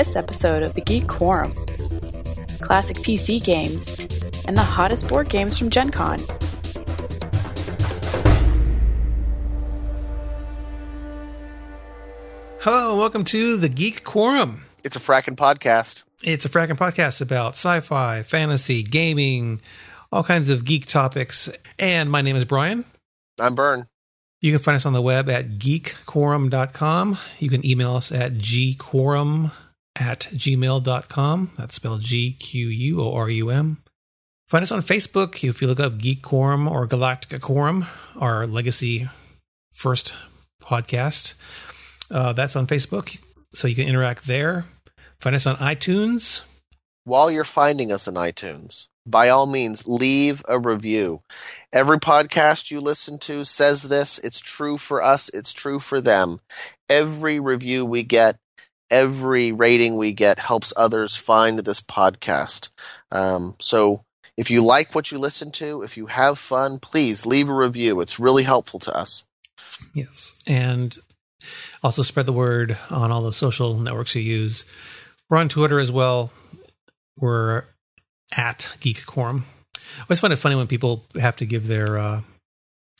on this episode of the Geek Quorum. Classic PC games and the hottest board games from Gen Con. Hello, and welcome to the Geek Quorum. It's a fracking podcast. It's a fracking podcast about sci-fi, fantasy, gaming, all kinds of geek topics. And my name is Brian. I'm Bern. You can find us on the web at geekquorum.com. You can email us at gquorum at gmail.com. That's spelled G Q U O R U M. Find us on Facebook if you look up Geek Quorum or Galactica Quorum, our legacy first podcast. Uh, that's on Facebook, so you can interact there. Find us on iTunes. While you're finding us on iTunes, by all means, leave a review. Every podcast you listen to says this. It's true for us, it's true for them. Every review we get, every rating we get helps others find this podcast. Um, so if you like what you listen to, if you have fun, please leave a review. It's really helpful to us. Yes. And also spread the word on all the social networks you use. We're on Twitter as well. We're at Geek Quorum. I always find it funny when people have to give their uh,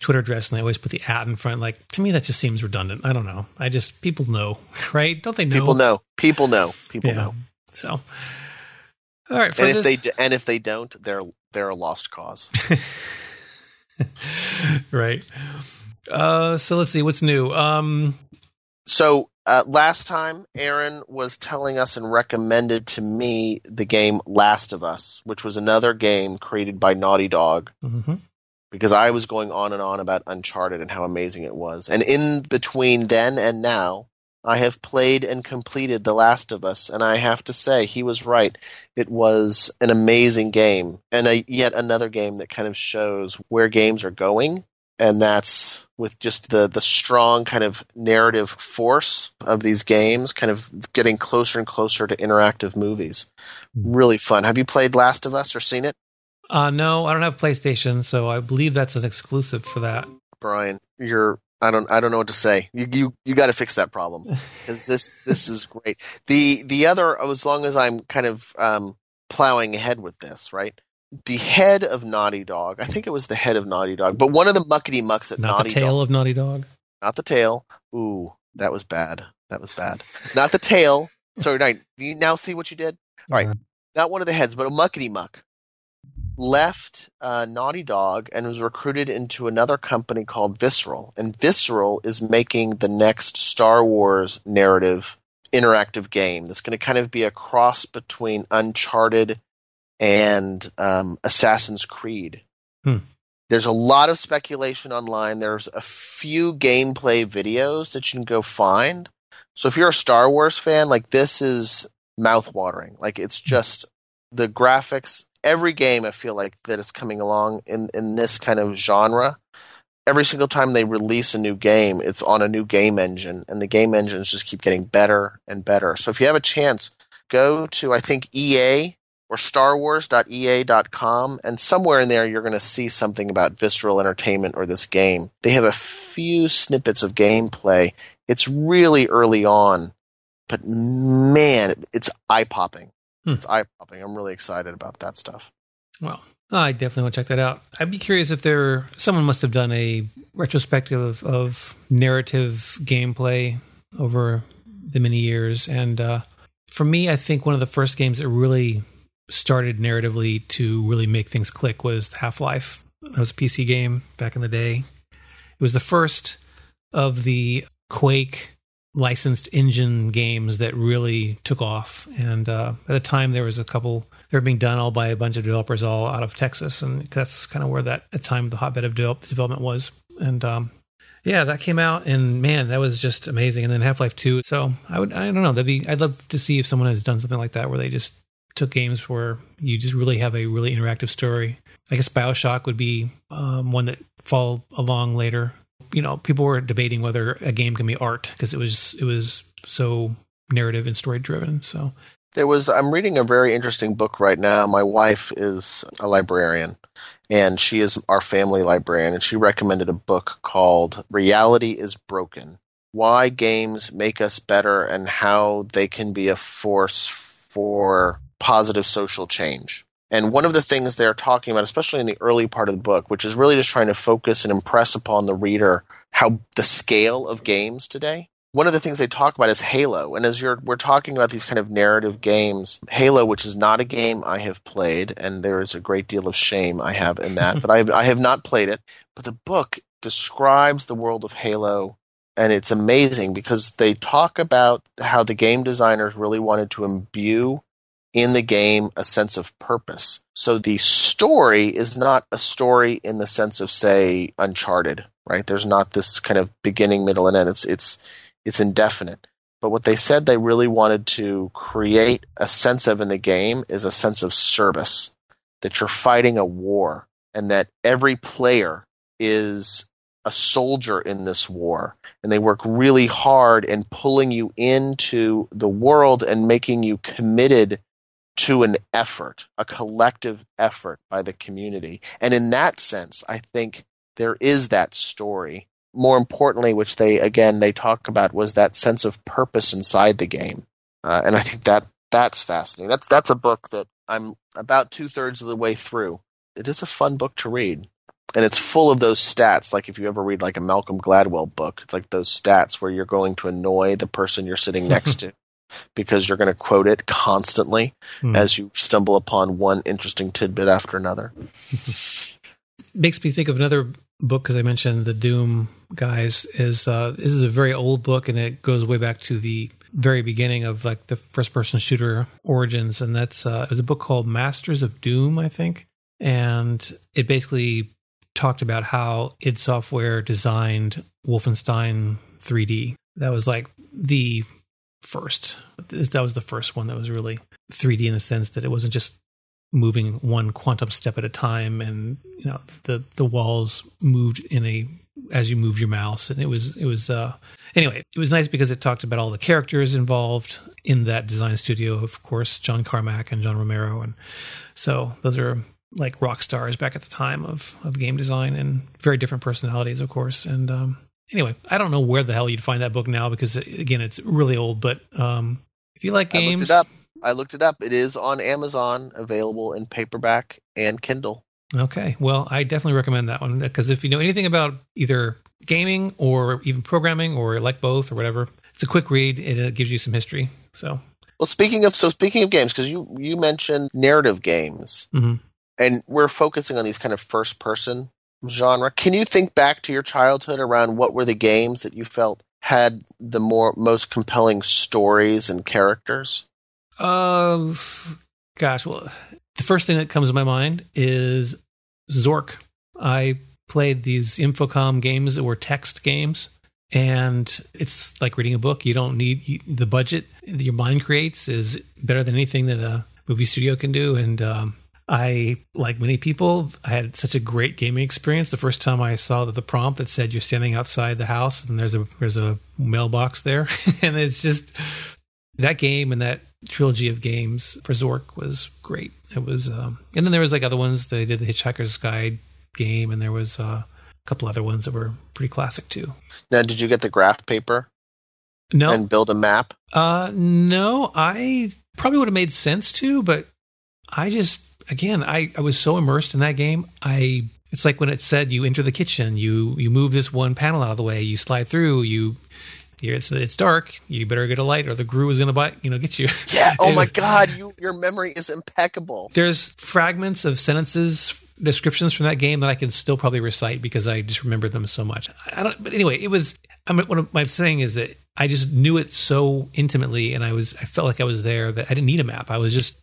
Twitter address and they always put the at in front. Like to me, that just seems redundant. I don't know. I just people know, right? Don't they know? People know. People know. People Yeah. know. So, all right. And if this, they and if they don't, they're they're a lost cause. right. Uh, so let's see what's new. Um, So uh, last time, Aaron was telling us and recommended to me the game Last of Us, which was another game created by Naughty Dog. mhm. Because I was going on and on about Uncharted and how amazing it was, and in between then and now, I have played and completed The Last of Us, and I have to say he was right. It was an amazing game, and a, yet another game that kind of shows where games are going and that's with just the the strong kind of narrative force of these games kind of getting closer and closer to interactive movies. Hmm. Really fun. Have you played last of us or seen it uh, no, I don't have PlayStation, so I believe that's an exclusive for that. brian you're i don't i don't know what to say you you, you got to fix that problem because this this is great the the other as long as i'm kind of um plowing ahead with this right the head of naughty dog i think it was the head of naughty dog but one of the muckety mucks at naughty dog. Not naughty the dog tail of Naughty Dog. not the tail. Ooh, that was bad. That was bad. Not the tail. Sorry, right. You now see what you did? All right. Not one of the heads, but a muckety muck. Left uh, Naughty Dog and was recruited into another company called Visceral. And Visceral is making the next Star Wars narrative interactive game that's going to kind of be a cross between Uncharted and um, Assassin's Creed. Hmm. There's a lot of speculation online. There's a few gameplay videos that you can go find. So if you're a Star Wars fan, like this is mouthwatering. Like it's just the graphics. Every game I feel like that is coming along in in this kind of genre. Every single time they release a new game, it's on a new game engine, and the game engines just keep getting better and better. So if you have a chance, go to I think EA or starwars.ea.com and somewhere in there you're going to see something about visceral entertainment or this game they have a few snippets of gameplay it's really early on but man it's eye-popping Hmm. it's eye-popping i'm really excited about that stuff Well, I definitely want to check that out. I'd be curious if there someone must have done a retrospective of, of narrative gameplay over the many years, and uh, for me, I think one of the first games that really started narratively to really make things click was Half Life. That was a PC game back in the day. It was the first of the Quake licensed engine games that really took off. And uh, at the time, there was a couple. They were being done all by a bunch of developers all out of Texas, and that's kind of where that at the time the hotbed of develop, development was. And um, yeah, that came out, and man, that was just amazing. And then Half Life Two. So I would, I don't know, that'd be. I'd love to see if someone has done something like that where they just took games where you just really have a really interactive story. I guess Bioshock would be um, one that followed along later. You know, people were debating whether a game can be art because it was it was so narrative and story driven. So There was I'm reading a very interesting book right now. My wife is a librarian and she is our family librarian and she recommended a book called Reality is Broken. why games make us better and how they can be a force for positive social change. And one of the things they're talking about, especially in the early part of the book, which is really just trying to focus and impress upon the reader how the scale of games today. One of the things they talk about is Halo. And as you're, we're talking about these kind of narrative games, Halo, which is not a game I have played, and there is a great deal of shame I have in that, but I have, I have not played it. But the book describes the world of Halo and it's amazing because they talk about how the game designers really wanted to imbue in the game a sense of purpose. So the story is not a story in the sense of say Uncharted, right? There's not this kind of beginning, middle, and end. It's it's it's indefinite. But what they said they really wanted to create a sense of in the game is a sense of service, that you're fighting a war, and that every player is a soldier in this war and they work really hard in pulling you into the world and making you committed to an effort, a collective effort by the community. And in that sense, I think there is that story. More importantly, which they again they talk about was that sense of purpose inside the game, uh, and I think that that's fascinating. That's that's a book that I'm about two thirds of the way through. It is a fun book to read and it's full of those stats. Like if you ever read like a Malcolm Gladwell book, it's like those stats where you're going to annoy the person you're sitting next to because you're going to quote it constantly mm. as you stumble upon one interesting tidbit after another. Makes me think of another book because I mentioned the Doom guys. Is uh, this is a very old book and it goes way back to the very beginning of like the first person shooter origins, and that's uh, it was a book called Masters of Doom, I think, and it basically talked about how id Software designed Wolfenstein 3D. That was like the first. That was the first one that was really 3D in the sense that it wasn't just moving one quantum step at a time, and you know the the walls moved in a as you move your mouse, and it was it was uh anyway it was nice because it talked about all the characters involved in that design studio. Of course, John Carmack and John Romero, and so those are like rock stars back at the time of of game design and very different personalities, of course. And um, anyway, I don't know where the hell you'd find that book now because again, it's really old. But um, if you like games, I looked it up. I looked it up. It is on Amazon, available in paperback and Kindle. Okay, well, I definitely recommend that one because if you know anything about either gaming or even programming or like both or whatever, it's a quick read and it gives you some history. So well, speaking of so speaking of games, because you you mentioned narrative games, mm-hmm and we're focusing on these kind of first person genre. Can you think back to your childhood around what were the games that you felt had the more most compelling stories and characters? Um, gosh, well, the first thing that comes to my mind is Zork. I played these Infocom games that were text games, and it's like reading a book. You don't need the budget your mind creates is better than anything that a movie studio can do, and um, I, like many people, I had such a great gaming experience. The first time I saw the, the prompt that said you're standing outside the house and there's a there's a mailbox there, and it's just that game and that trilogy of games for Zork was great. It was, um, and then there was like other ones. They did the Hitchhiker's Guide game, and there was uh, a couple other ones that were pretty classic too. Now, did you get the graph paper? No, and build a map. Uh, no, I probably would have made sense to, but I just again, I, I was so immersed in that game. I it's like when it said you enter the kitchen, you you move this one panel out of the way, you slide through, you it's it's dark. You better get a light, or the Grue is going to bite. You know, get you. Yeah. Oh my God, you your memory is impeccable. There's fragments of sentences, descriptions from that game that I can still probably recite because I just remember them so much. I don't. But anyway, it was. I mean, what I'm saying is that I just knew it so intimately, and I was. I felt like I was there. That I didn't need a map. I was just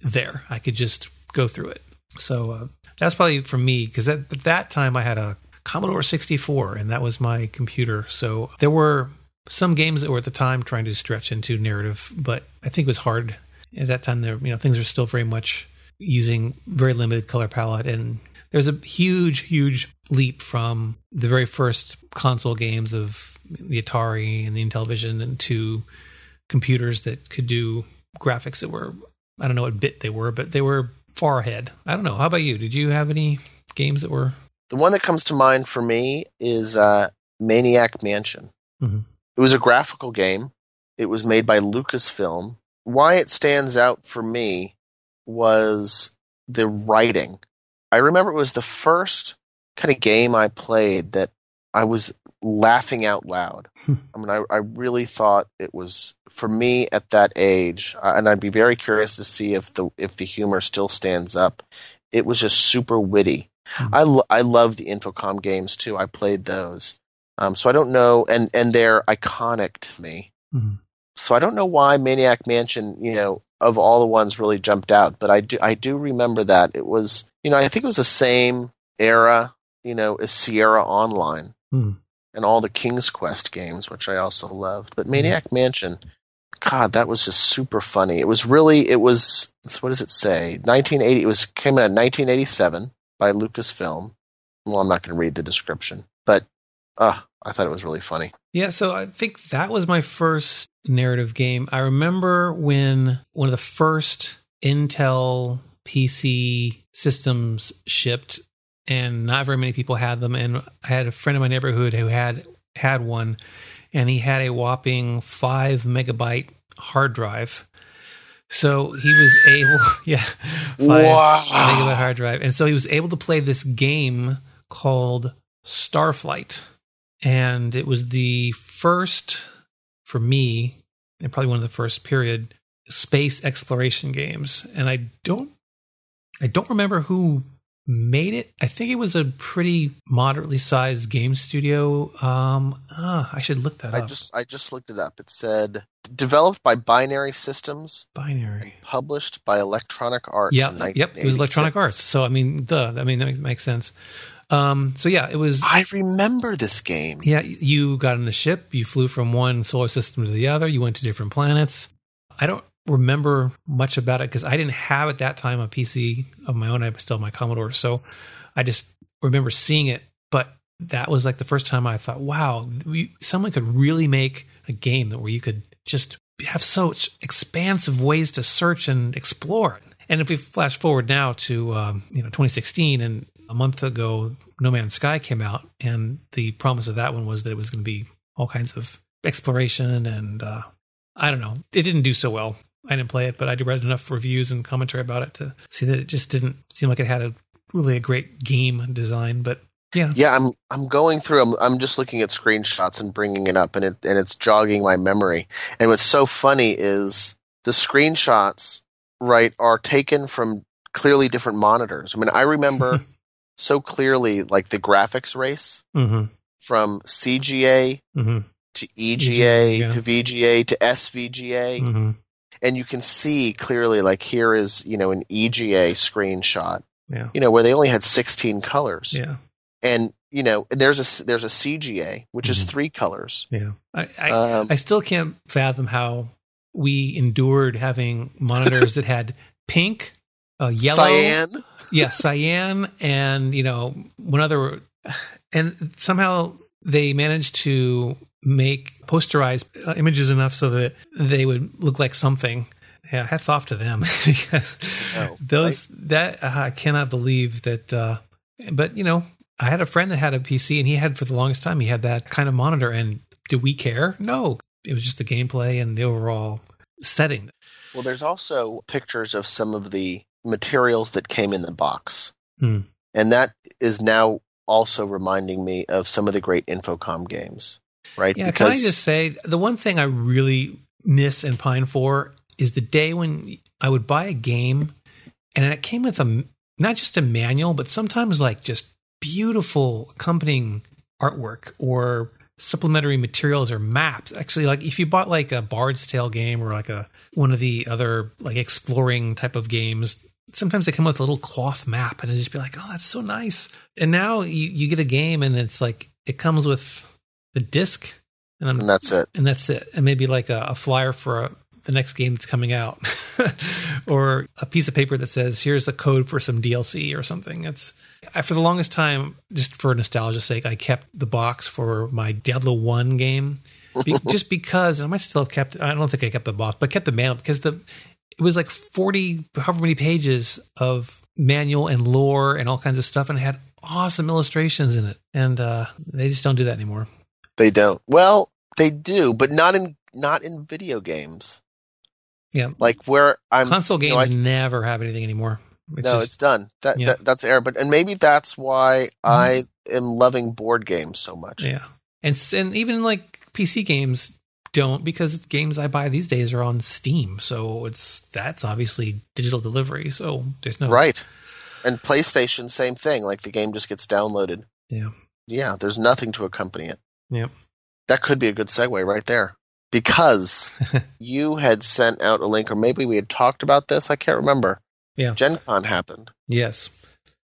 there. I could just go through it. So uh, that's probably for me because at that time I had a Commodore 64 and that was my computer. So there were some games that were at the time trying to stretch into narrative, but I think it was hard at that time. There, you know, things are still very much using very limited color palette, and there's a huge, huge leap from the very first console games of the Atari and the Intellivision and into computers that could do graphics that were I don't know what bit they were, but they were far ahead. I don't know. How about you? Did you have any games that were? The one that comes to mind for me is uh, Maniac Mansion. Mm-hmm. It was a graphical game. It was made by Lucasfilm. Why it stands out for me was the writing. I remember it was the first kind of game I played that I was laughing out loud. I mean, I, I really thought it was for me at that age, uh, and I'd be very curious to see if the if the humor still stands up. It was just super witty. Hmm. I lo- I love the Infocom games too. I played those, um, so I don't know, and and they're iconic to me. Mhm. So I don't know why Maniac Mansion, you know, of all the ones really jumped out, but I do I do remember that it was, you know, I think it was the same era, you know, as Sierra Online Hmm. And all the King's Quest games, which I also loved. But Maniac Mansion, God, that was just super funny. It was really, it was, what does it say? 1980, it was, came out in 1987 by Lucasfilm. Well, I'm not going to read the description, but, uh, I thought it was really funny. Yeah, so I think that was my first narrative game. I remember when one of the first Intel PC systems shipped, and not very many people had them. And I had a friend in my neighborhood who had had one, and he had a whopping five megabyte hard drive. So he was able, yeah, five Wow. megabyte hard drive, and so he was able to play this game called Starflight, and it was the first for me, and probably one of the first period space exploration games. And I don't, I don't remember who made it. I think it was a pretty moderately sized game studio. Um, ah, I should look that I up. just, I just looked it up. It said, developed by Binary Systems Binary. and published by Electronic Arts. Yeah, yep. It was Electronic Arts. So I mean, duh. I mean, that makes- makes sense. Um, so yeah, it was. I remember this game. Yeah, you got on a ship, you flew from one solar system to the other, you went to different planets. I don't remember much about it because I didn't have at that time a PC of my own. I was still my Commodore. So I just remember seeing it. But that was like the first time I thought, wow, we, someone could really make a game that where you could just have such expansive ways to search and explore. And if we flash forward now to um, you know 2016 and a month ago, No Man's Sky came out, and the promise of that one was that it was going to be all kinds of exploration and uh, I don't know. It didn't do so well. I didn't play it, but I did read enough reviews and commentary about it to see that it just didn't seem like it had a really a great game design. But yeah, Yeah, I'm I'm going through. I'm I'm just looking at screenshots and bringing it up, and it and it's jogging my memory. And what's so funny is the screenshots, right, are taken from clearly different monitors. I mean, I remember so clearly like the graphics race hmm from CGA hmm to EGA EGA, yeah. to VGA to SVGA, hmm and you can see clearly like here is you know an EGA screenshot, yeah, you know where they only had 16 colors yeah, and you know there's a there's a CGA which is Mhm. three colors. yeah. I I, Um, I still can't fathom how we endured having monitors that had pink, uh, yellow, cyan. yeah, cyan, and you know one other, and somehow they managed to make posterized uh, images enough so that they would look like something. Yeah, hats off to them because know, those that uh, I cannot believe that. Uh, but you know, I had a friend that had a PC, and he had for the longest time he had that kind of monitor. And do we care? No, it was just the gameplay and the overall setting. Well, there's also pictures of some of the materials that came in the box, Hmm. and that is now also reminding me of some of the great Infocom games, right? Yeah, can I just say the one thing I really miss and pine for is the day when I would buy a game and it came with a not just a manual, but sometimes like just beautiful accompanying artwork or supplementary materials or maps. Actually, like if you bought like a Bard's Tale game or like a one of the other like exploring type of games, sometimes they come with a little cloth map and it just be like, oh, that's so nice. And now you, you get a game and it's like it comes with the disc and I'm and that's it. and that's it. And maybe like a, a flyer for a, the next game that's coming out, or a piece of paper that says, "Here's a code for some DLC" or something. It's I, for the longest time, just for nostalgia's sake, I kept the box for my Diablo One game, be, just because. And I might still have kept. I don't think I kept the box, but I kept the manual because the it was like forty, however many pages of manual and lore and all kinds of stuff, and it had awesome illustrations in it. And uh, they just don't do that anymore. They don't. Well, They do, but not in not in video games. Yeah. Like where I'm Console you games know, I- never have anything anymore. It's no, just- it's done. That, Yeah. that that's air, but and maybe that's why mm-hmm. I am loving board games so much. yeah, and and even like PC games don't because games I buy these days are on Steam, so it's that's obviously digital delivery. So there's no Right. And PlayStation, same thing. Like the game just gets downloaded. Yeah. Yeah, there's nothing to accompany it. Yep. That could be a good segue right there. Because you had sent out a link, or maybe we had talked about this. I can't remember. Yeah. Gen Con happened. Yes.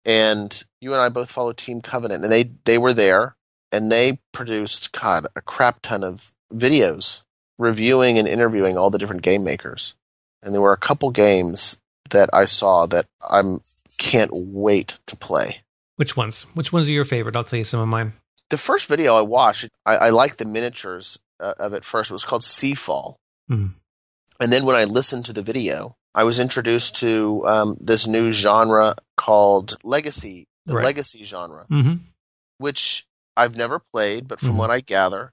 And you and I both follow Team Covenant, and they, they were there, and they produced, God, a crap ton of videos reviewing and interviewing all the different game makers. And there were a couple games that I saw that I'm can't wait to play. Which ones? Which ones are your favorite? I'll tell you some of mine. The first video I watched, I, I liked the miniatures uh, of it first. It was called Seafall. Mhm. And then when I listened to the video, I was introduced to um, this new genre called Legacy, the Right. Legacy genre, Mm-hmm. which I've never played, but from Mhm. what I gather,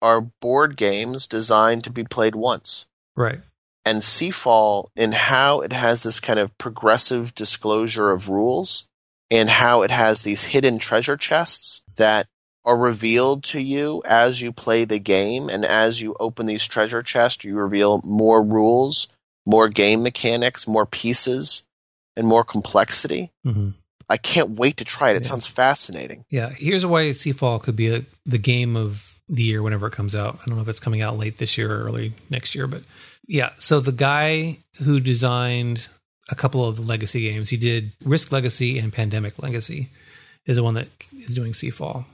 are board games designed to be played once. Right. and Seafall in how it has this kind of progressive disclosure of rules and how it has these hidden treasure chests that are revealed to you as you play the game and as you open these treasure chests you reveal more rules more game mechanics more pieces and more complexity Mm-hmm. i can't wait to try it it Yeah. sounds fascinating Yeah. Here's why Seafall could be a, the game of the year whenever it comes out. I don't know if it's coming out late this year or early next year, but yeah. So the guy who designed a couple of the legacy games, he did Risk Legacy and Pandemic Legacy, is the one that is doing Seafall.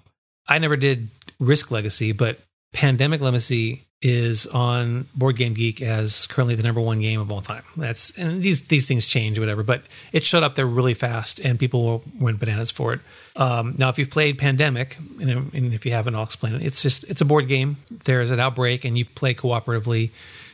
I never did Risk Legacy, but Pandemic Legacy is on Board Game Geek as currently the number one game of all time. That's and these these things change, whatever. But it showed up there really fast, and people went bananas for it. Um, now, if you've played Pandemic, and, and if you haven't, I'll explain it. It's just it's a board game. There's an outbreak, and you play cooperatively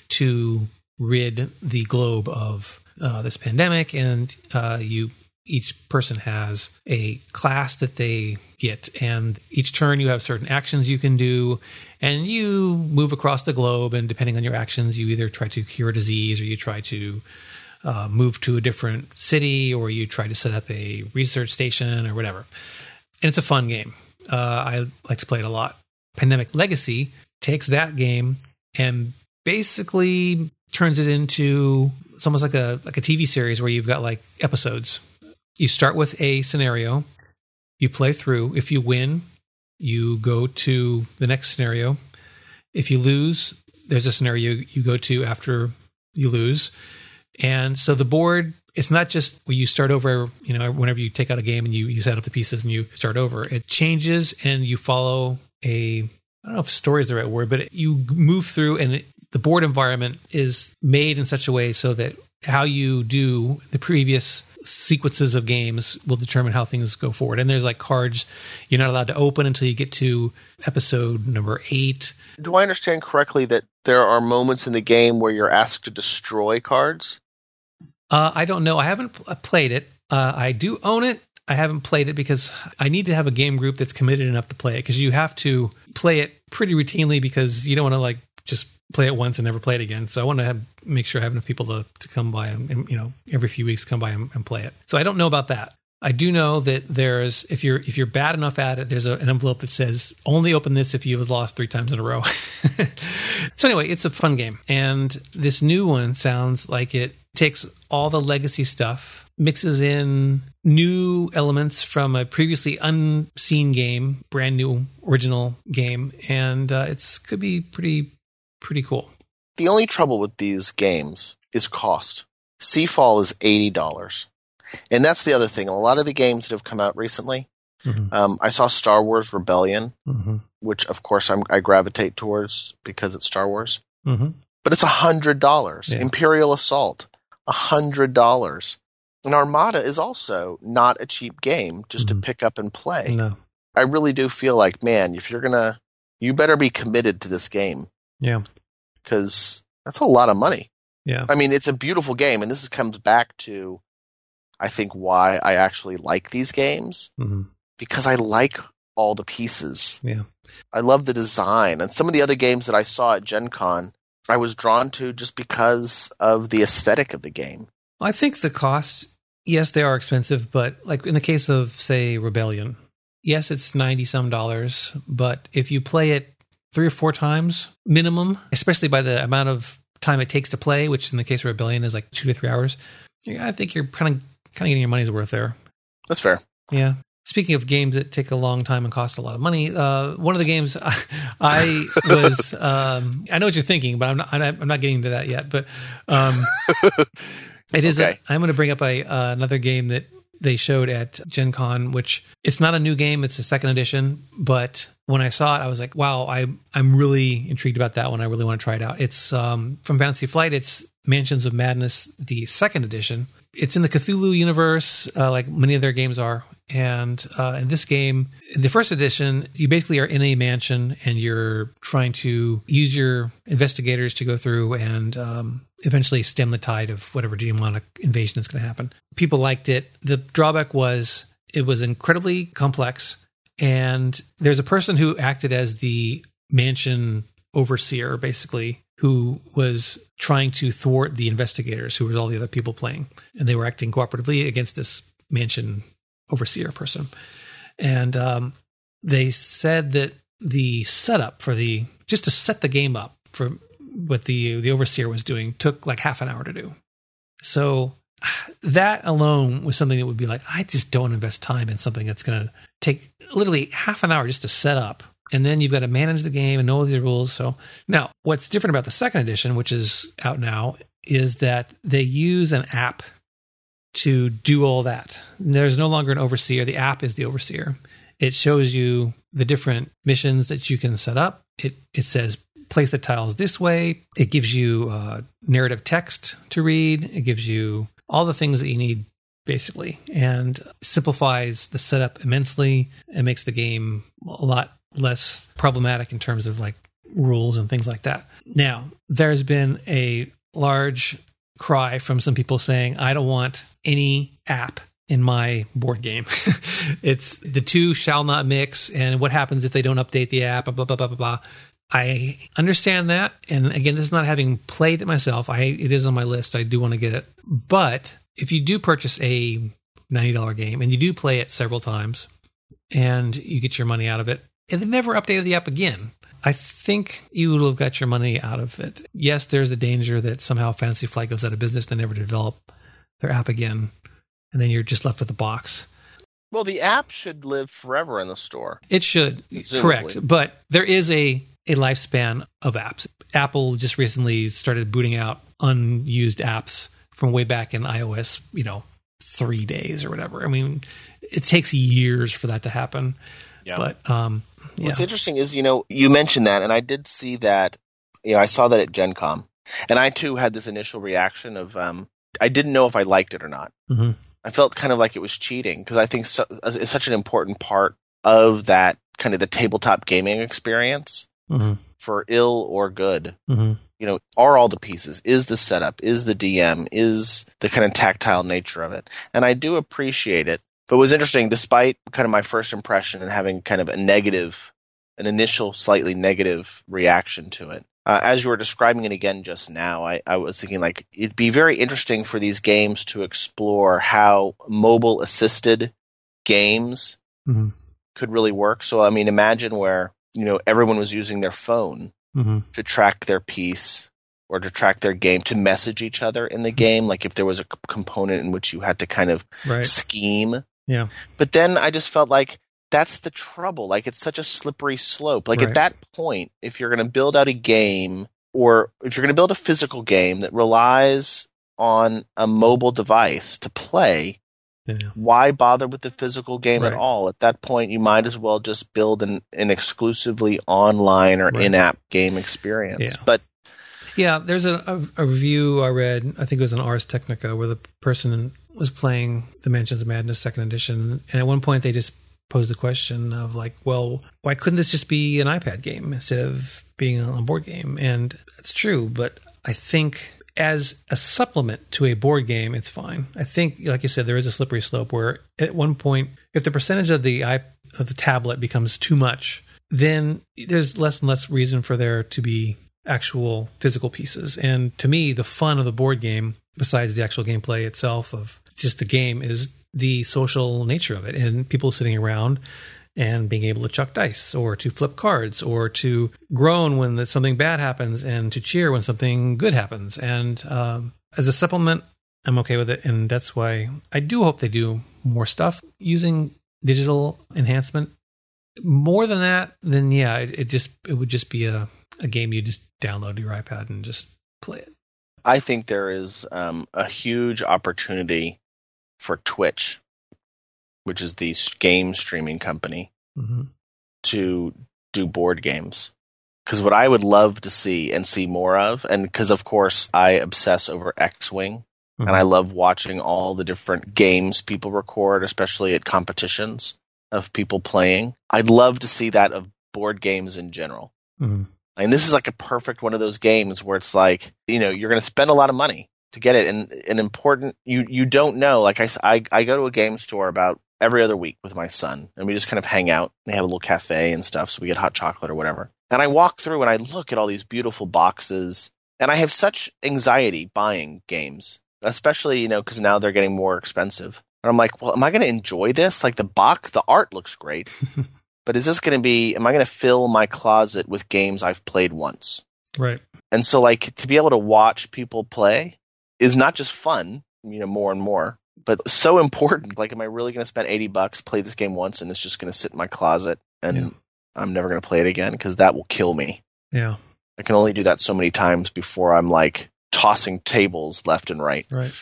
to rid the globe of uh, this pandemic, and uh, you each person has a class that they get, and each turn you have certain actions you can do, and you move across the globe, and depending on your actions, you either try to cure a disease or you try to uh, move to a different city or you try to set up a research station or whatever. And it's a fun game. Uh, I like to play it a lot. Pandemic Legacy takes that game and basically turns it into it's almost like a like a TV series where you've got like episodes. You start with a scenario, you play through. If you win, you go to the next scenario. If you lose, there's a scenario you go to after you lose. And so the board, it's not just where you start over, you know, whenever you take out a game and you, you set up the pieces and you start over. It changes and you follow a, I don't know if story is the right word, but you move through and it, the board environment is made in such a way so that how you do the previous sequences of games will determine how things go forward. And there's like cards you're not allowed to open until you get to episode number eight. do i understand correctly that there are moments in the game where you're asked to destroy cards Uh, I don't know. I haven't played it. Uh, I do own it. I haven't played it because I need to have a game group that's committed enough to play it because you have to play it pretty routinely because you don't want to like just play it once and never play it again. So I want to have, make sure I have enough people to, to come by and, and, you know, every few weeks come by and, and play it. So I don't know about that. I do know that there's if you're if you're bad enough at it, there's a, an envelope that says only open this if you've lost three times in a row. so anyway, it's a fun game, and this new one sounds like it takes all the legacy stuff, mixes in new elements from a previously unseen game, brand new original game, and uh, it's could be pretty pretty cool. The only trouble with these games is cost. Seafall is eighty dollars, and that's the other thing. A lot of the games that have come out recently, Mhm. um, I saw Star Wars Rebellion, Mm-hmm. which of course I'm, I gravitate towards because it's Star Wars. Mm-hmm. But it's a hundred dollars. Yeah. Imperial Assault, a hundred dollars. And Armada is also not a cheap game just to pick up and play. No. I really do feel like, man, if you're gonna, you better be committed to this game Yeah. because that's a lot of money. Yeah. I mean, it's a beautiful game, and this comes back to, I think, why I actually like these games Mm-hmm. because I like all the pieces. Yeah. I love the design. And some of the other games that I saw at Gen Con, I was drawn to just because of the aesthetic of the game. I think the costs, yes, they are expensive, but like in the case of, say, Rebellion, yes, it's 90 some dollars, but if you play it three or four times minimum, especially by the amount of time it takes to play, which in the case of Rebellion is like two to three hours, I think you're kind of kind of getting your money's worth there. That's fair. Yeah. Speaking of games that take a long time and cost a lot of money, uh, one of the games I, I was, um, I know what you're thinking, but I'm not, I'm not getting to that yet. But um, it is. Okay. A, I'm going to bring up a uh, another game that they showed at Gen Con, which it's not a new game; it's a second edition. But when I saw it, I was like, "Wow, I I'm really intrigued about that one. I really want to try it out." It's um, from Fantasy Flight. It's Mansions of Madness, the second edition. It's in the Cthulhu universe, uh, like many of their games are. And uh, in this game, in the first edition, you basically are in a mansion and you're trying to use your investigators to go through and um, eventually stem the tide of whatever demonic invasion is going to happen. People liked it. The drawback was it was incredibly complex. And there's a person who acted as the mansion overseer, basically, who was trying to thwart the investigators, who was all the other people playing. And they were acting cooperatively against this mansion overseer person. And um, they said that the setup for the just to set the game up for what the the overseer was doing took like half an hour to do. So that alone was something that would be like, I just don't invest time in something that's going to take literally half an hour just to set up. And then you've got to manage the game and know the rules. So now, what's different about the second edition, which is out now, is that they use an app to do all that. There's no longer an overseer. The app is the overseer. It shows you the different missions that you can set up. It it says place the tiles this way. It gives you uh, narrative text to read. It gives you all the things that you need basically, and simplifies the setup immensely. It makes the game a lot less problematic in terms of like rules and things like that. Now, there's been a large cry from some people saying, I don't want any app in my board game. it's the two shall not mix. And what happens if they don't update the app? Blah, blah, blah, blah, blah. I understand that. And again, this is not having played it myself. I, it is on my list. I do want to get it. But if you do purchase a $90 game and you do play it several times and you get your money out of it, and they never updated the app again, I think you will have got your money out of it. Yes, there's a danger that somehow Fantasy Flight goes out of business, they never develop their app again, and then you're just left with a box. Well, the app should live forever in the store. It should, Presumably. correct. But there is a, a lifespan of apps. Apple just recently started booting out unused apps from way back in iOS, you know, three days or whatever. I mean, it takes years for that to happen. Yeah. But um, yeah. What's interesting is, you know, you mentioned that, and I did see that. You know, I saw that at Gen Con, and I too had this initial reaction of, um, I didn't know if I liked it or not. Mhm. I felt kind of like it was cheating because I think so, it's such an important part of that kind of the tabletop gaming experience Mhm. for ill or good. Mhm. You know, are all the pieces? Is the setup? Is the DM? Is the kind of tactile nature of it? And I do appreciate it. But it was interesting, despite kind of my first impression and having kind of a negative, an initial slightly negative reaction to it. Uh, as you were describing it again just now, I, I was thinking like it'd be very interesting for these games to explore how mobile assisted games Mhm. could really work. So, I mean, imagine where, you know, everyone was using their phone Mhm. to track their piece or to track their game, to message each other in the game. Like if there was a c- component in which you had to kind of Right. scheme. Yeah. But then I just felt like that's the trouble. Like it's such a slippery slope. Like Right. at that point, if you're going to build out a game or if you're going to build a physical game that relies on a mobile device to play, Yeah. why bother with the physical game at all? At that point, you might as well just build an, an exclusively online or Right. in-app game experience. Yeah. But Yeah, there's a, a, a review I read. I think it was on Ars Technica, where the person was playing the Mansions of Madness Second Edition, and at one point they just posed the question of like, well, why couldn't this just be an iPad game instead of being a board game? And it's true, but I think as a supplement to a board game, it's fine. I think, like you said, there is a slippery slope where at one point, if the percentage of the i of the tablet becomes too much, then there's less and less reason for there to be actual physical pieces. And to me, the fun of the board game, besides the actual gameplay itself of just the game, is the social nature of it and people sitting around and being able to chuck dice or to flip cards or to groan when something bad happens and to cheer when something good happens. And um, as a supplement, I'm okay with it. And that's why I do hope they do more stuff using digital enhancement. More than that, then yeah, it, it just it would just be a, a game you just download to your iPad and just play it. I think there is um, a huge opportunity for Twitch which is the game streaming company, mm-hmm. to do board games. Because what I would love to see and see more of, and because of course I obsess over X Wing, mm-hmm. and I love watching all the different games people record, especially at competitions of people playing. I'd love to see that of board games in general. Mm-hmm. And this is like a perfect one of those games where it's like, you know, you're going to spend a lot of money to get it. And an important, you, you don't know. Like I, I, I go to a game store about every other week with my son, and we just kind of hang out. They have a little cafe and stuff, so we get hot chocolate or whatever. And I walk through and I look at all these beautiful boxes, and I have such anxiety buying games, especially you know because now they're getting more expensive. And I'm like, well, am I going to enjoy this? Like the box, the art looks great, but is this going to be? Am I going to fill my closet with games I've played once? Right. And so, like, to be able to watch people play is not just fun, you know, more and more, but so important. Like, am I really going to spend 80 bucks, play this game once, and it's just going to sit in my closet and yeah. I'm never going to play it again? Because that will kill me. Yeah. I can only do that so many times before I'm like tossing tables left and right. Right.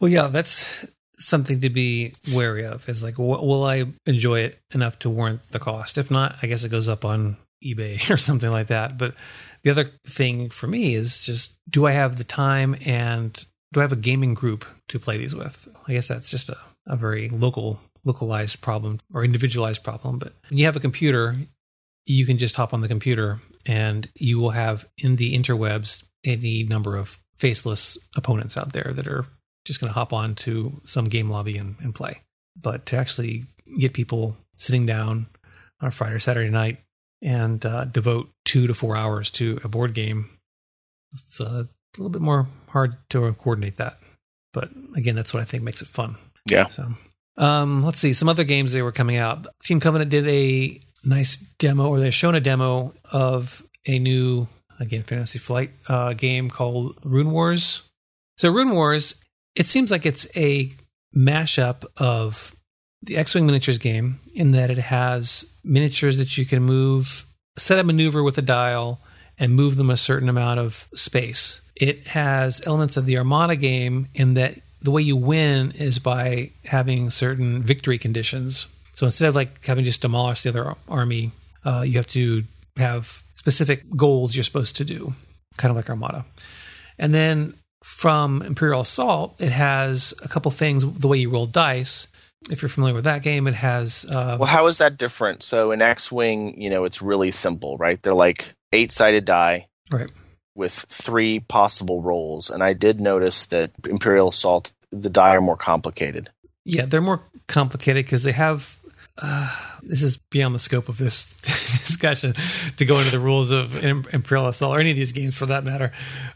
Well, yeah, that's something to be wary of is like, will I enjoy it enough to warrant the cost? If not, I guess it goes up on eBay or something like that. But the other thing for me is just do I have the time and do I have a gaming group to play these with? I guess that's just a, a very local, localized problem or individualized problem. But when you have a computer, you can just hop on the computer and you will have in the interwebs any number of faceless opponents out there that are just going to hop on to some game lobby and, and play. But to actually get people sitting down on a Friday or Saturday night and uh, devote two to four hours to a board game, it's uh, a little bit more hard to coordinate that. But again, that's what I think makes it fun. Yeah. So, um, let's see some other games they were coming out. Team Covenant did a nice demo, or they're shown a demo of a new, again, Fantasy Flight uh, game called Rune Wars. So, Rune Wars, it seems like it's a mashup of the X Wing miniatures game in that it has miniatures that you can move, set a maneuver with a dial, and move them a certain amount of space. It has elements of the Armada game in that the way you win is by having certain victory conditions. So instead of like having just demolished the other army, uh, you have to have specific goals you're supposed to do, kind of like Armada. And then from Imperial Assault, it has a couple things the way you roll dice. If you're familiar with that game, it has. Uh, well, how is that different? So in X Wing, you know, it's really simple, right? They're like eight sided die. Right with three possible rolls, and I did notice that Imperial Assault the die are more complicated. Yeah, they're more complicated because they have. Uh, this is beyond the scope of this discussion to go into the rules of Imperial Assault or any of these games for that matter,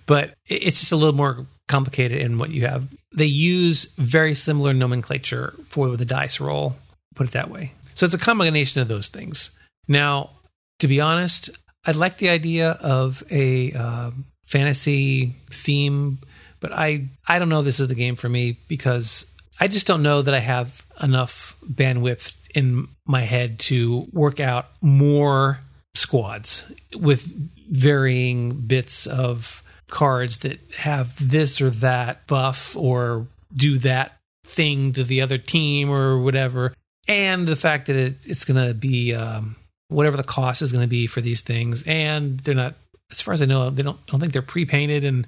but it's just a little more complicated in what you have. They use very similar nomenclature for the dice roll, put it that way. So it's a combination of those things. Now, to be honest, I like the idea of a uh, fantasy theme, but I I don't know this is the game for me because I just don't know that I have enough bandwidth in my head to work out more squads with varying bits of cards that have this or that buff or do that thing to the other team or whatever and the fact that it, it's going to be um, whatever the cost is going to be for these things, and they're not. As far as I know, they don't. I don't think they're pre-painted, and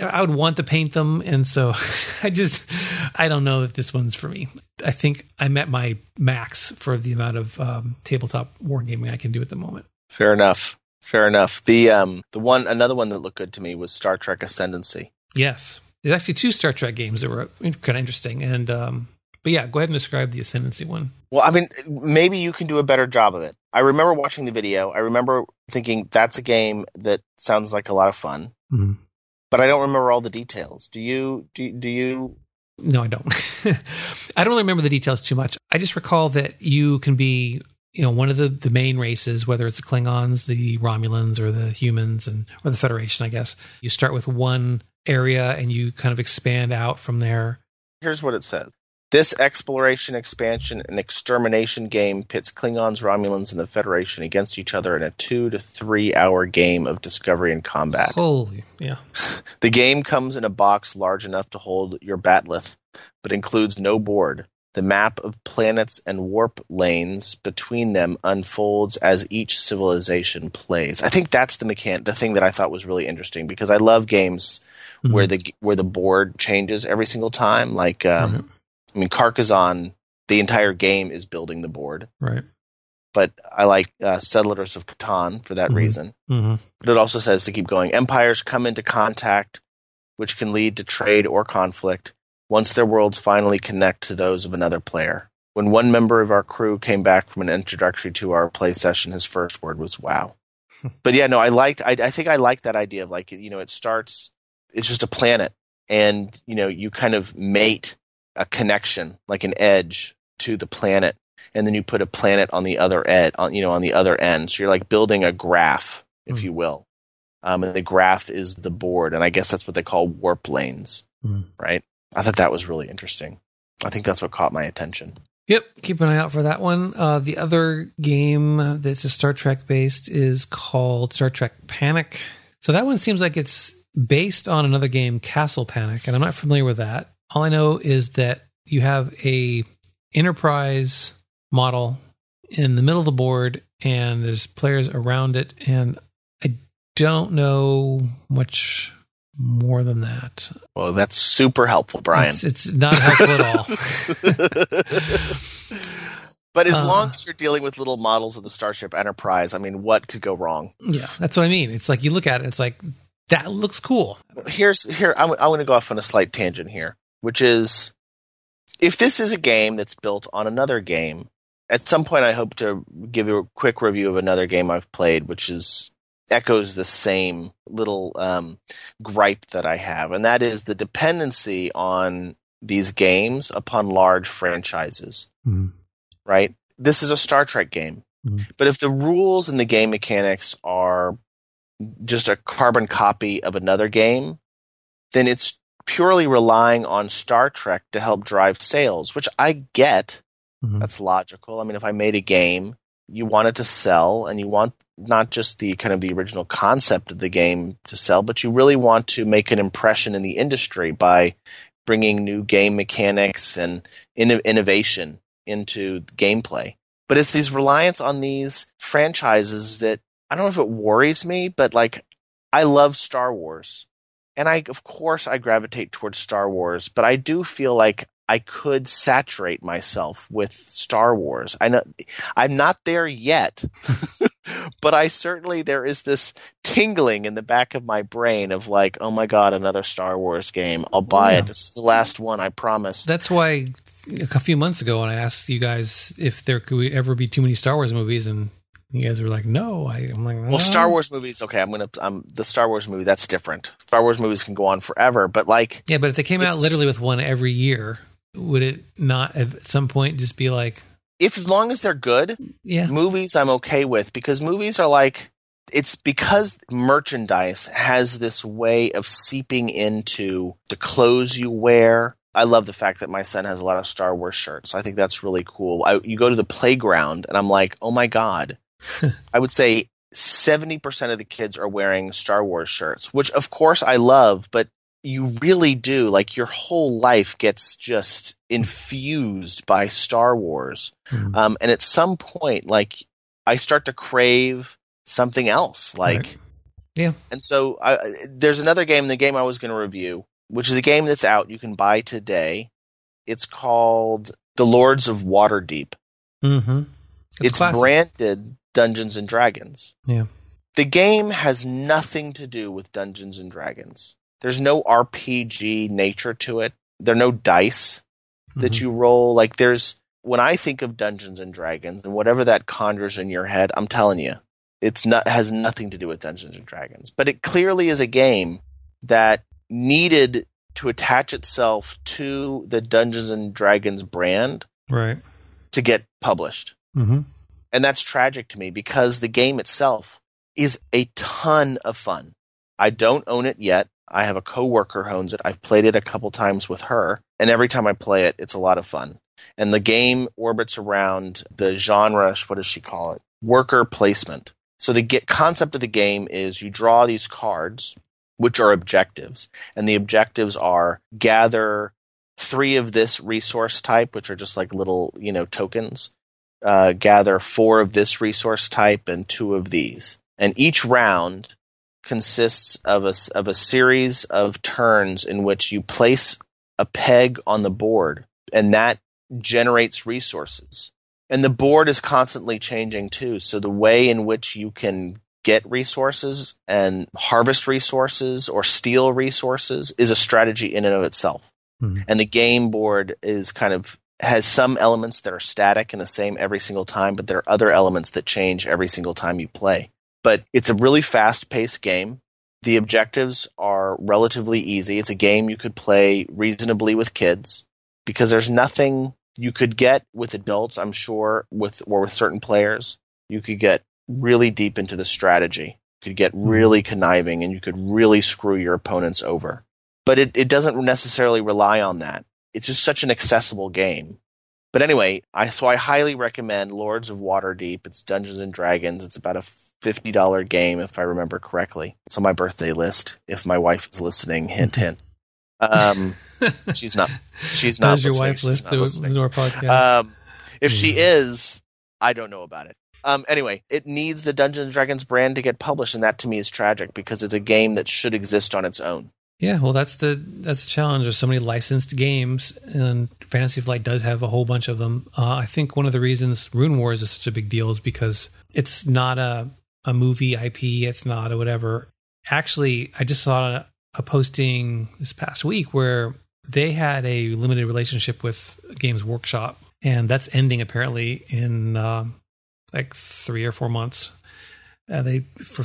I would want to paint them, and so I just I don't know that this one's for me. I think I met my max for the amount of um, tabletop wargaming I can do at the moment. Fair enough. Fair enough. The um the one another one that looked good to me was Star Trek Ascendancy. Yes, there's actually two Star Trek games that were kind of interesting, and um, but yeah, go ahead and describe the Ascendancy one. Well, I mean, maybe you can do a better job of it. I remember watching the video. I remember thinking that's a game that sounds like a lot of fun, Mhm. but I don't remember all the details. Do you? Do, do you? No, I don't. I don't really remember the details too much. I just recall that you can be, you know, one of the, the main races, whether it's the Klingons, the Romulans, or the humans, and or the Federation. I guess you start with one area and you kind of expand out from there. Here's what it says. This exploration, expansion, and extermination game pits Klingons, Romulans, and the Federation against each other in a two to three hour game of discovery and combat. Holy, yeah, The game comes in a box large enough to hold your bat'leth, but includes no board. The map of planets and warp lanes between them unfolds as each civilization plays. I think that's the mechan- the thing that I thought was really interesting because I love games where the where the board changes every single time. Like, um. I mean, Carcassonne, the entire game is building the board, right. but I like uh, Settlers of Catan for that Mhm. reason. hmm But it also says to keep going. Empires come into contact, which can lead to trade or conflict once their worlds finally connect to those of another player. When one member of our crew came back from an introductory to our play session, his first word was "wow." but yeah, no, I liked. I, I think I like that idea of like you know, it starts. It's just a planet, and you know, you kind of mate a connection, like an edge to the planet, and then you put a planet on the other end, on you know, on the other end. So you're like building a graph, if Hmm. you will. Um, and the graph is the board, and I guess that's what they call warp lanes, Hmm. right? I thought that was really interesting. I think that's what caught my attention. Yep, keep an eye out for that one. Uh, the other game that's a Star Trek based is called Star Trek Panic. So that one seems like it's based on another game, Castle Panic, and I'm not familiar with that. All I know is that you have a Enterprise model in the middle of the board, and there's players around it, and I don't know much more than that. Well, that's super helpful, Brian. It's, it's not helpful at all. but as Uh. long as you're dealing with little models of the Starship Enterprise, I mean, what could go wrong? Yeah, that's what I mean. It's like you look at it, it's like that looks cool. Here's here. I'm, I'm going to go off on a slight tangent here, which is if this is a game that's built on another game. At some point, I hope to give you a quick review of another game I've played, which is echoes the same little um, gripe that I have, and that is the dependency on these games upon large franchises. right? This is a Star Trek game. Mhm. But if the rules and the game mechanics are just a carbon copy of another game, then it's purely relying on Star Trek to help drive sales, which I get. Mhm. That's logical. I mean, if I made a game, you want it to sell and you want not just the kind of the original concept of the game to sell, but you really want to make an impression in the industry by bringing new game mechanics and inno- innovation into gameplay. But it's these reliance on these franchises that I don't know if it worries me, but like I love Star Wars. And I of course I gravitate towards Star Wars, but I do feel like I could saturate myself with Star Wars. I know I'm not there yet. but I certainly there is this tingling in the back of my brain of like, oh my god, another Star Wars game. I'll buy Yeah. it. This is the last one, I promise. That's why a few months ago when I asked you guys if there could ever be too many Star Wars movies, and you guys were like, "No." I, I'm like, Well, Star Wars movies, okay, I'm gonna, um, the Star Wars movie, that's different. Star Wars movies can go on forever, but like, Yeah, but if they came out literally with one every year, would it not at some point just be like, if as long as they're good, yeah, movies I'm okay with because movies are like, it's because merchandise has this way of seeping into the clothes you wear. I love the fact that my son has a lot of Star Wars shirts. I think that's really cool. I, you go to the playground and I'm like, oh my God. I would say 70% of the kids are wearing Star Wars shirts, which of course I love, but you really do. Like your whole life gets just infused by Star Wars. Mhm. Um, and at some point, like I start to crave something else. Like, Right. Yeah. and so I, there's another game, the game I was going to review, which is a game that's out. You can buy today. It's called The Lords of Waterdeep. Mm-hmm. It's, branded Dungeons and Dragons. Yeah. The game has nothing to do with Dungeons and Dragons. There's no RPG nature to it. There are no dice that Mhm. you roll. Like there's when I think of Dungeons and Dragons and whatever that conjures in your head, I'm telling you, it's not has nothing to do with Dungeons and Dragons. But it clearly is a game that needed to attach itself to the Dungeons and Dragons brand Right. to get published. Mm-hmm. And that's tragic to me because the game itself is a ton of fun. I don't own it yet. I have a coworker who owns it. I've played it a couple times with her, and every time I play it, it's a lot of fun. And the game orbits around the genre, what does she call it? Worker placement. So the concept of the game is you draw these cards, which are objectives, and the objectives are gather three of this resource type, which are just like little, you know, tokens. Uh, gather four of this resource type and two of these. And each round consists of a, of a series of turns in which you place a peg on the board, and that generates resources. And the board is constantly changing too. So the way in which you can get resources and harvest resources or steal resources is a strategy in and of itself. Hmm. And the game board is kind of has some elements that are static and the same every single time, but there are other elements that change every single time you play. But it's a really fast paced game. The objectives are relatively easy. It's a game you could play reasonably with kids because there's nothing you could get with adults, I'm sure, with or with certain players. You could get really deep into the strategy. You could get hmm. really conniving and you could really screw your opponents over. But it, it doesn't necessarily rely on that. It's just such an accessible game. But anyway, I so I highly recommend Lords of Waterdeep. It's Dungeons and Dragons. It's about a fifty dollar game if I remember correctly. It's on my birthday list. If my wife is listening, hint hint. Um, she's not. She's not. Does your wife listen to, listening. to our podcast? Um, if she Hmm. is, I don't know about it. Um, anyway, it needs the Dungeons and Dragons brand to get published, and that to me is tragic because it's a game that should exist on its own. Yeah, well, that's the that's the challenge. There's so many licensed games, and Fantasy Flight does have a whole bunch of them. Uh, I think one of the reasons Rune Wars is such a big deal is because it's not a a movie IP. It's not a whatever. Actually, I just saw a, a posting this past week where they had a limited relationship with Games Workshop, and that's ending apparently in um, like three or four months. Uh, they for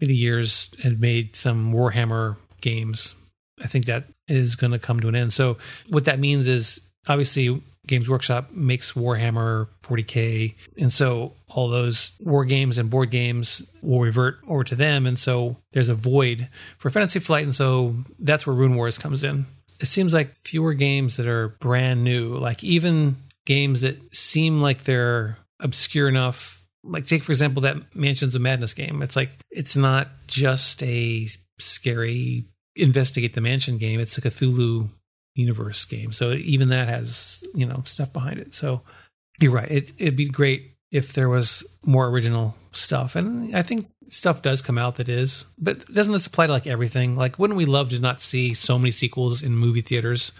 many years had made some Warhammer games. I think that is going to come to an end. So what that means is obviously Games Workshop makes Warhammer 40k, and so all those war games and board games will revert over to them, and so there's a void for Fantasy Flight, and so that's where Rune Wars comes in. It seems like fewer games that are brand new, like even games that seem like they're obscure enough. Like take for example that Mansions of Madness game. It's like it's not just a scary investigate the mansion game. It's a Cthulhu universe game. So even that has, you know, stuff behind it. So you're right. It, it'd be great if there was more original stuff. And I think stuff does come out that is, but doesn't this apply to like everything? Like, wouldn't we love to not see so many sequels in movie theaters?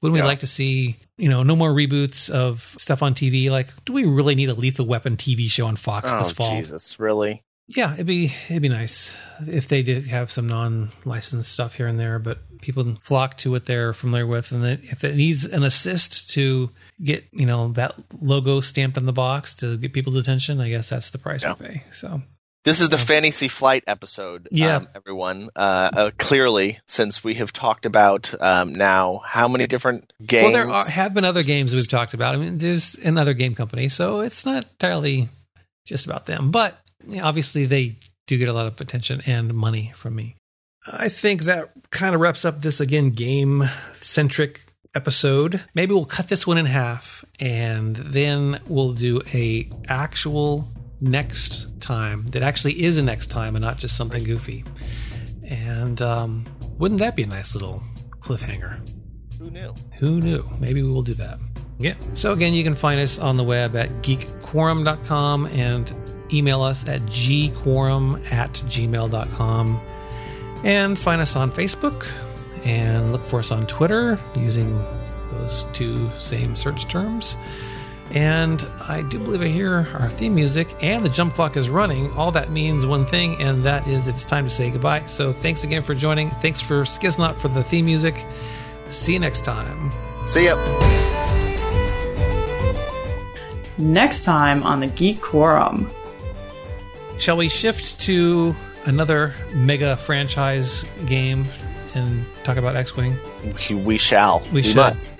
Wouldn't we Yeah. like to see, you know, no more reboots of stuff on TV? Like, do we really need a Lethal Weapon TV show on Fox Oh this fall? Jesus, really? Yeah, it'd be it'd be nice if they did have some non-licensed stuff here and there, but people flock to what they're familiar with, and then if it needs an assist to get you know that logo stamped in the box to get people's attention, I guess that's the price Yeah. we pay. So This is the Fantasy Flight episode. Yeah. um, everyone. Uh, uh, clearly, since we have talked about um, now how many different games. well, there are, have been other games we've talked about. I mean, there's another game company, so it's not entirely just about them, but obviously they do get a lot of attention and money from me. I think that kind of wraps up this again game centric episode. Maybe we'll cut this one in half and then we'll do a actual next time that actually is a next time and not just something goofy. And um, wouldn't that be a nice little cliffhanger? Who knew? Who knew? Maybe we will do that. Yeah. So again, you can find us on the web at geekquorum.com and email us at gquorum at gmail.com. And find us on Facebook and look for us on Twitter using those two same search terms. And I do believe I hear our theme music and the jump clock is running. All that means one thing, and that is it's time to say goodbye. So thanks again for joining. Thanks for Skiznot for the theme music. See you next time. See ya. next time on the Geek Quorum. Shall we shift to another mega franchise game and talk about X Wing? We, we shall. We we should. must.